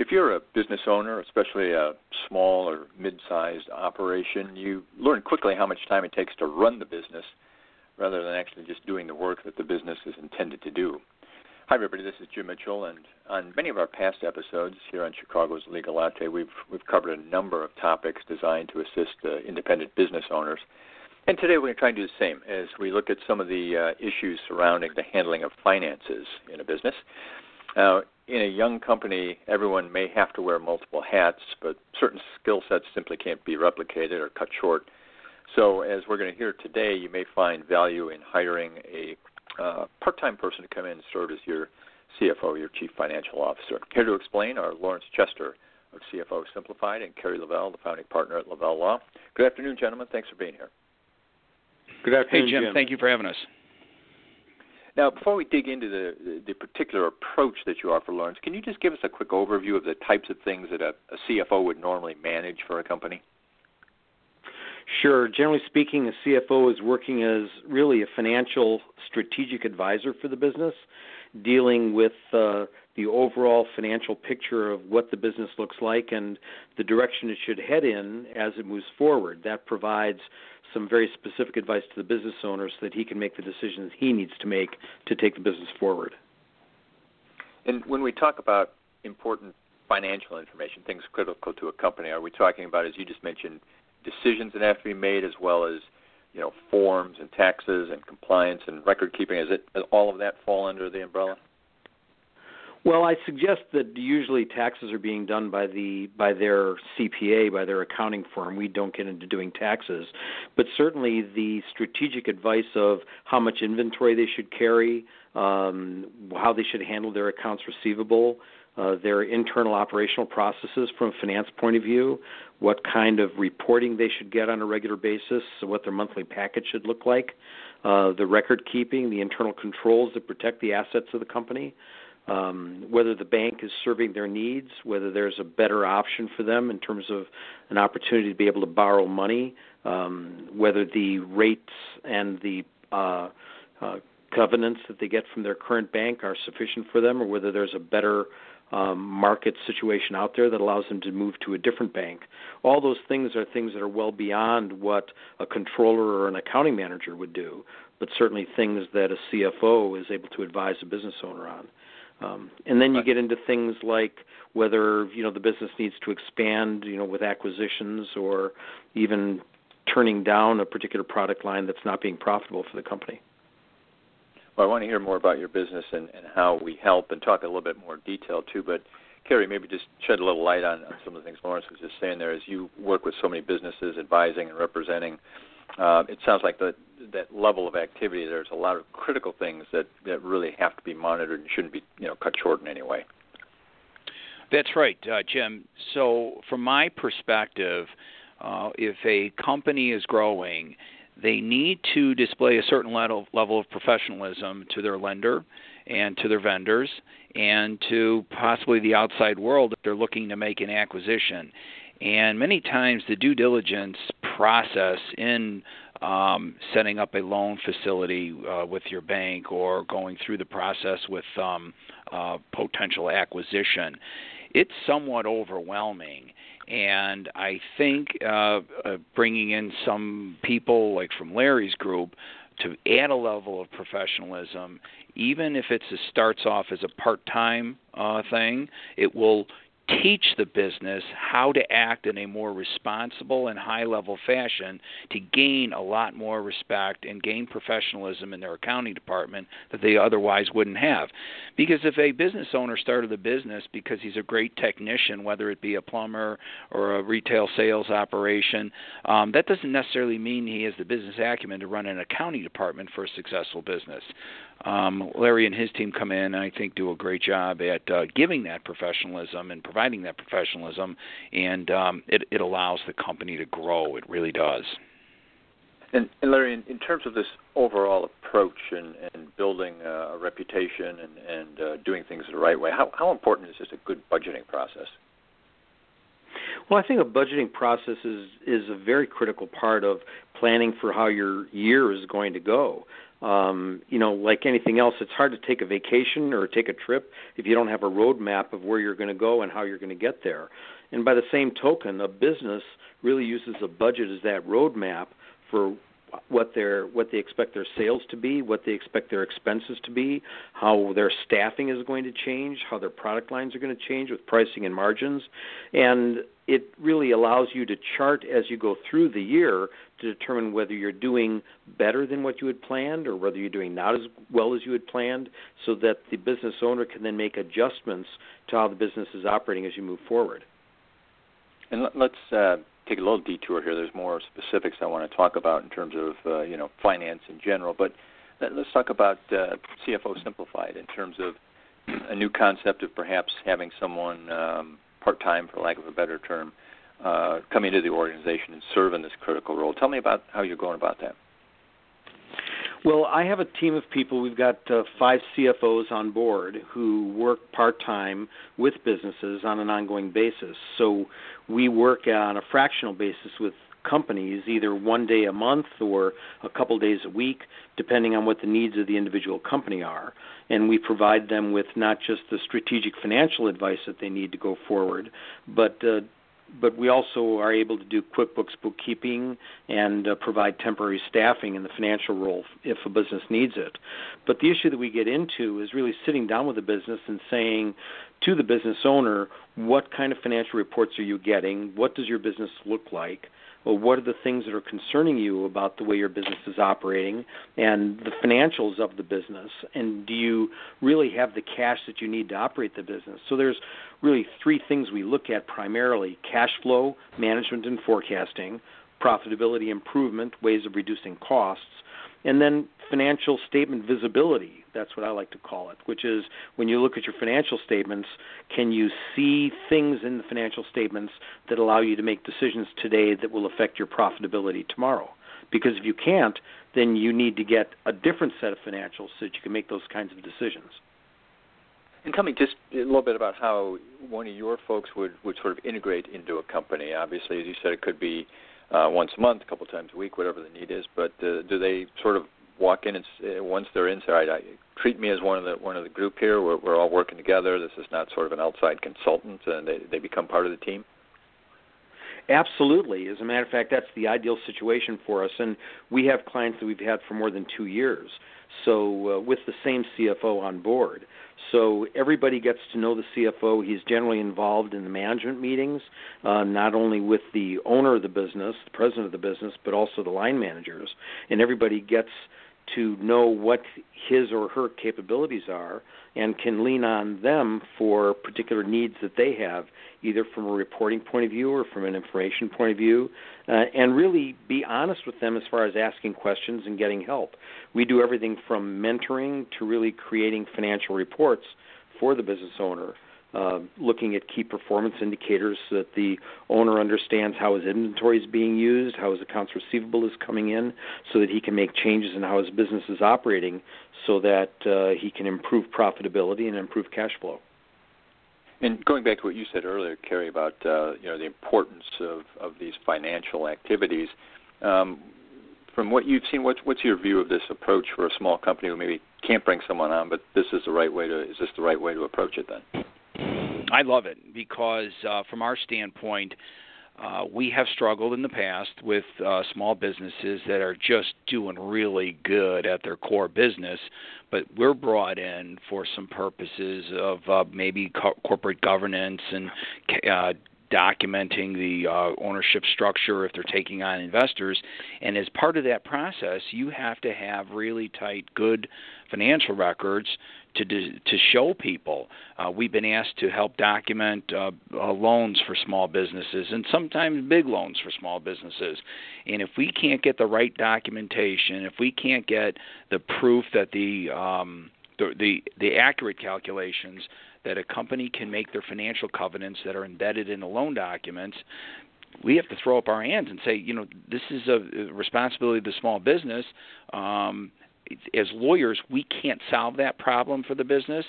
If you're a business owner, especially a small or mid sized operation, you learn quickly how much time it takes to run the business rather than actually just doing the work that the business is intended to do. Hi, everybody. This is Jim Mitchell, and on many of our past episodes here on Chicago's Legal Latte, we've we've covered a number of topics designed to assist uh, independent business owners. And today we're going to try and do the same as we look at some of the uh, issues surrounding the handling of finances in a business. Now, in a young company, everyone may have to wear multiple hats, but certain skill sets simply can't be replicated or cut short. So, as we're going to hear today, you may find value in hiring a uh, part time person to come in and serve as your CFO, your Chief Financial Officer. Here to explain are Lawrence Chester of CFO Simplified and Kerry Lavelle, the founding partner at Lavelle Law. Good afternoon, gentlemen. Thanks for being here. Good afternoon, hey, Jim, Jim. Thank you for having us. Now, before we dig into the, the particular approach that you offer, Lawrence, can you just give us a quick overview of the types of things that a, a CFO would normally manage for a company? Sure. Generally speaking, a CFO is working as really a financial strategic advisor for the business, dealing with uh, the overall financial picture of what the business looks like and the direction it should head in as it moves forward. That provides some very specific advice to the business owner so that he can make the decisions he needs to make to take the business forward. And when we talk about important financial information, things critical to a company, are we talking about, as you just mentioned, decisions that have to be made as well as you know forms and taxes and compliance and record keeping? Is it does all of that fall under the umbrella? Well, I suggest that usually taxes are being done by the by their CPA, by their accounting firm. We don't get into doing taxes, but certainly the strategic advice of how much inventory they should carry, um, how they should handle their accounts receivable, uh, their internal operational processes from a finance point of view, what kind of reporting they should get on a regular basis, what their monthly package should look like, uh, the record keeping, the internal controls that protect the assets of the company um, whether the bank is serving their needs, whether there's a better option for them in terms of an opportunity to be able to borrow money, um, whether the rates and the uh, uh, covenants that they get from their current bank are sufficient for them, or whether there's a better um, market situation out there that allows them to move to a different bank. All those things are things that are well beyond what a controller or an accounting manager would do, but certainly things that a CFO is able to advise a business owner on. Um, and then you get into things like whether you know the business needs to expand, you know, with acquisitions or even turning down a particular product line that's not being profitable for the company. Well, I want to hear more about your business and, and how we help and talk a little bit more detail too. But Kerry, maybe just shed a little light on, on some of the things Lawrence was just saying there. As you work with so many businesses, advising and representing, uh, it sounds like the, that level of activity, there's a lot of critical things that, that really have to be monitored and shouldn't be you know cut short in any way. That's right, uh, Jim. So, from my perspective, uh, if a company is growing, they need to display a certain level, level of professionalism to their lender and to their vendors and to possibly the outside world if they're looking to make an acquisition. And many times the due diligence process in um, setting up a loan facility uh, with your bank or going through the process with um, uh, potential acquisition, it's somewhat overwhelming. And I think uh, uh, bringing in some people like from Larry's group to add a level of professionalism, even if it starts off as a part-time uh, thing, it will teach the business how to act in a more responsible and high level fashion to gain a lot more respect and gain professionalism in their accounting department that they otherwise wouldn't have. Because if a business owner started a business because he's a great technician, whether it be a plumber or a retail sales operation, um, that doesn't necessarily mean he has the business acumen to run an accounting department for a successful business. Um, Larry and his team come in and I think do a great job at uh, giving that professionalism and providing that professionalism, and um, it, it allows the company to grow. It really does. And, and Larry, in, in, terms of this overall approach and, and building a reputation and, and uh, doing things the right way, how, how important is just a good budgeting process? Well, I think a budgeting process is is a very critical part of planning for how your year is going to go. Um, you know, like anything else, it's hard to take a vacation or take a trip if you don't have a roadmap of where you're going to go and how you're going to get there. And by the same token, a business really uses a budget as that roadmap for what their what they expect their sales to be, what they expect their expenses to be, how their staffing is going to change, how their product lines are going to change with pricing and margins, and it really allows you to chart as you go through the year to determine whether you're doing better than what you had planned or whether you're doing not as well as you had planned, so that the business owner can then make adjustments to how the business is operating as you move forward. And let's uh, take a little detour here. There's more specifics I want to talk about in terms of uh, you know finance in general, but let's talk about uh, CFO Simplified in terms of a new concept of perhaps having someone um, part time, for lack of a better term, uh, come into the organization and serve in this critical role. Tell me about how you're going about that. Well, I have a team of people. We've got uh, five CFOs on board who work part time with businesses on an ongoing basis. So we work on a fractional basis with companies, either one day a month or a couple days a week, depending on what the needs of the individual company are. And we provide them with not just the strategic financial advice that they need to go forward, but uh, but we also are able to do QuickBooks bookkeeping and uh, provide temporary staffing in the financial role if a business needs it. But the issue that we get into is really sitting down with the business and saying to the business owner, what kind of financial reports are you getting? What does your business look like? Well, what are the things that are concerning you about the way your business is operating and the financials of the business? And do you really have the cash that you need to operate the business? So there's really three things we look at primarily cash flow, management and forecasting, profitability improvement, ways of reducing costs, and then financial statement visibility. That's what I like to call it, which is when you look at your financial statements, can you see things in the financial statements that allow you to make decisions today that will affect your profitability tomorrow? Because if you can't, then you need to get a different set of financials so that you can make those kinds of decisions. And tell me just a little bit about how one of your folks would, would sort of integrate into a company. Obviously, as you said, it could be uh, once a month, a couple times a week, whatever the need is. But uh, do they sort of walk in and uh, once they're inside, I, treat me as one of the one of the group here. We're, we're all working together. This is not sort of an outside consultant, and they they become part of the team. Absolutely. As a matter of fact, that's the ideal situation for us. And we have clients that we've had for more than two years. So, uh, with the same CFO on board. So, everybody gets to know the CFO. He's generally involved in the management meetings, uh, not only with the owner of the business, the president of the business, but also the line managers. And everybody gets to know what his or her capabilities are and can lean on them for particular needs that they have, either from a reporting point of view or from an information point of view, uh, and really be honest with them as far as asking questions and getting help. We do everything from mentoring to really creating financial reports for the business owner uh, looking at key performance indicators so that the owner understands how his inventory is being used, how his accounts receivable is coming in, so that he can make changes in how his business is operating so that uh, he can improve profitability and improve cash flow. And going back to what you said earlier, Kerry, about uh, you know the importance of, of these financial activities, um, from what you've seen, what's what's your view of this approach for a small company who maybe can't bring someone on, but this is the right way to is this the right way to approach it then? I love it because, uh, from our standpoint, uh, we have struggled in the past with uh, small businesses that are just doing really good at their core business, but we're brought in for some purposes of uh, maybe co- corporate governance and uh, documenting the uh, ownership structure if they're taking on investors. And as part of that process, you have to have really tight, good financial records to to show people. Uh, we've been asked to help document uh, uh, loans for small businesses and sometimes big loans for small businesses. And if we can't get the right documentation, if we can't get the proof that the um, the, the the accurate calculations that a company can make their financial covenants that are embedded in the loan documents, we have to throw up our hands and say, you know, this is a responsibility of the small business. Um, as lawyers, we can't solve that problem for the business,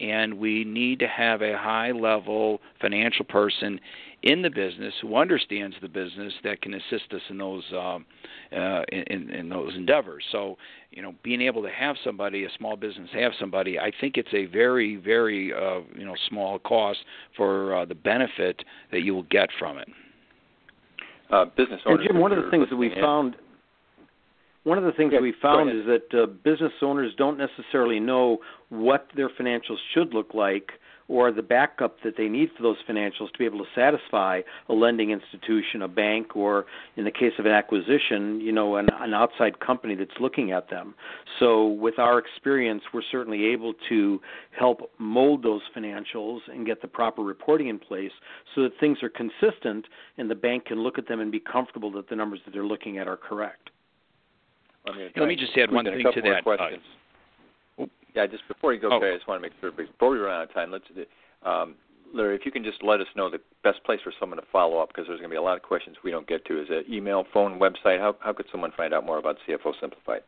and we need to have a high level financial person in the business who understands the business that can assist us in those um, uh, in, in those endeavors. So, you know, being able to have somebody, a small business, have somebody, I think it's a very, very uh, you know small cost for uh, the benefit that you will get from it. Uh, business owners. And Jim, one of the things that we found one of the things yeah, we found is that uh, business owners don't necessarily know what their financials should look like or the backup that they need for those financials to be able to satisfy a lending institution, a bank, or in the case of an acquisition, you know, an, an outside company that's looking at them. So, with our experience, we're certainly able to help mold those financials and get the proper reporting in place so that things are consistent and the bank can look at them and be comfortable that the numbers that they're looking at are correct. Let me, let me just add one thing to that. Uh, yeah, just before you go, oh. I just want to make sure before we run out of time, let's, um, Larry, if you can just let us know the best place for someone to follow up because there's going to be a lot of questions we don't get to. Is it email, phone, website? How how could someone find out more about CFO Simplified?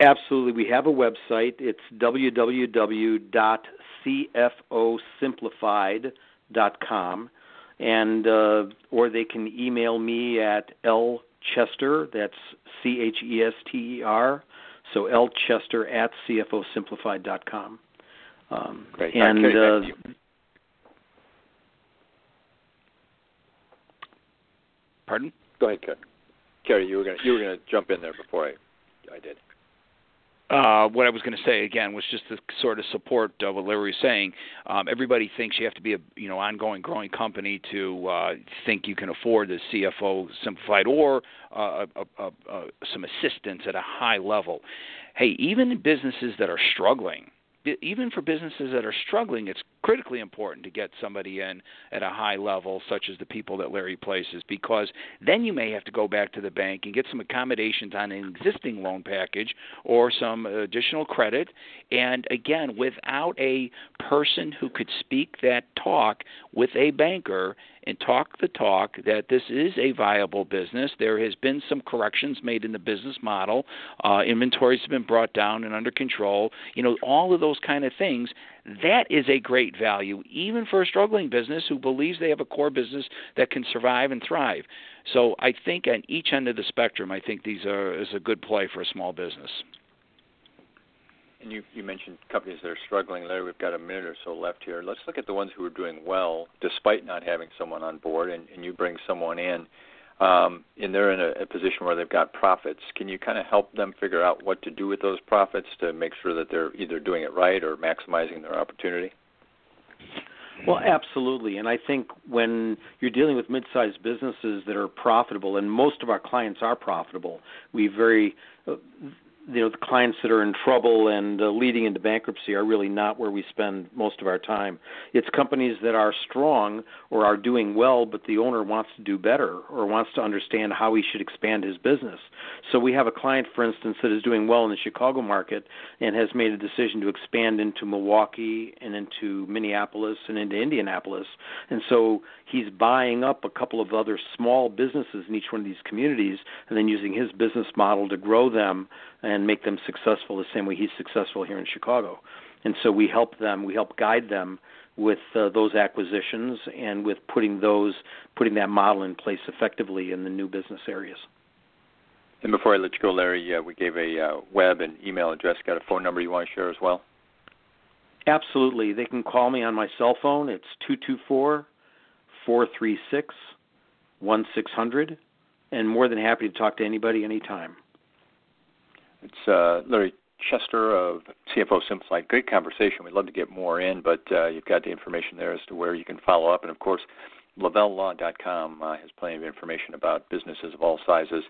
Absolutely, we have a website. It's www.cfosimplified.com, and uh, or they can email me at l Chester. That's C H E S T E R. So L Chester at CFOsimplified.com. Um, Great. And uh, pardon? Go ahead, Kerry. Kerry, you were going you were going to jump in there before I I did. Uh, what I was going to say again was just to sort of support uh, what Larry was saying. Um, everybody thinks you have to be a you know ongoing growing company to uh, think you can afford the CFO simplified or uh, a, a, a, some assistance at a high level. Hey, even businesses that are struggling, even for businesses that are struggling, it's critically important to get somebody in at a high level, such as the people that Larry places, because then you may have to go back to the bank and get some accommodations on an existing loan package or some additional credit. And again, without a person who could speak that talk with a banker, and talk the talk that this is a viable business. There has been some corrections made in the business model. Uh, inventories have been brought down and under control. You know, all of those kind of things. That is a great value, even for a struggling business who believes they have a core business that can survive and thrive. So I think on each end of the spectrum, I think these are is a good play for a small business. And you, you mentioned companies that are struggling. Larry, we've got a minute or so left here. Let's look at the ones who are doing well despite not having someone on board, and, and you bring someone in, um, and they're in a, a position where they've got profits. Can you kind of help them figure out what to do with those profits to make sure that they're either doing it right or maximizing their opportunity? Well, absolutely. And I think when you're dealing with mid-sized businesses that are profitable, and most of our clients are profitable, we very uh, you know the clients that are in trouble and uh, leading into bankruptcy are really not where we spend most of our time. It's companies that are strong or are doing well, but the owner wants to do better or wants to understand how he should expand his business. So we have a client, for instance, that is doing well in the Chicago market and has made a decision to expand into Milwaukee and into Minneapolis and into Indianapolis. And so he's buying up a couple of other small businesses in each one of these communities and then using his business model to grow them make them successful the same way he's successful here in Chicago. And so we help them, we help guide them with uh, those acquisitions and with putting those putting that model in place effectively in the new business areas. And before I let you go, Larry, uh, we gave a uh, web and email address. Got a phone number you want to share as well? Absolutely. They can call me on my cell phone. It's two two four four three six one six hundred, and more than happy to talk to anybody anytime. It's uh, Larry Chester of CFO Simplified. Great conversation. We'd love to get more in, but uh, you've got the information there as to where you can follow up. And of course, LavelleLaw.com uh, has plenty of information about businesses of all sizes,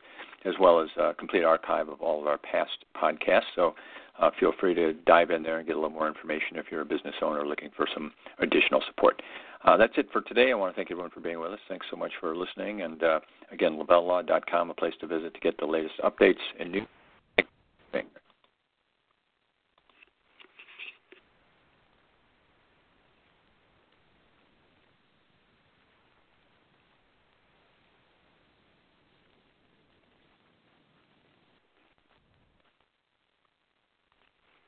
as well as a complete archive of all of our past podcasts. So uh, feel free to dive in there and get a little more information if you're a business owner looking for some additional support. Uh, that's it for today. I want to thank everyone for being with us. Thanks so much for listening. And uh, again, LavelleLaw.com, a place to visit to get the latest updates and news.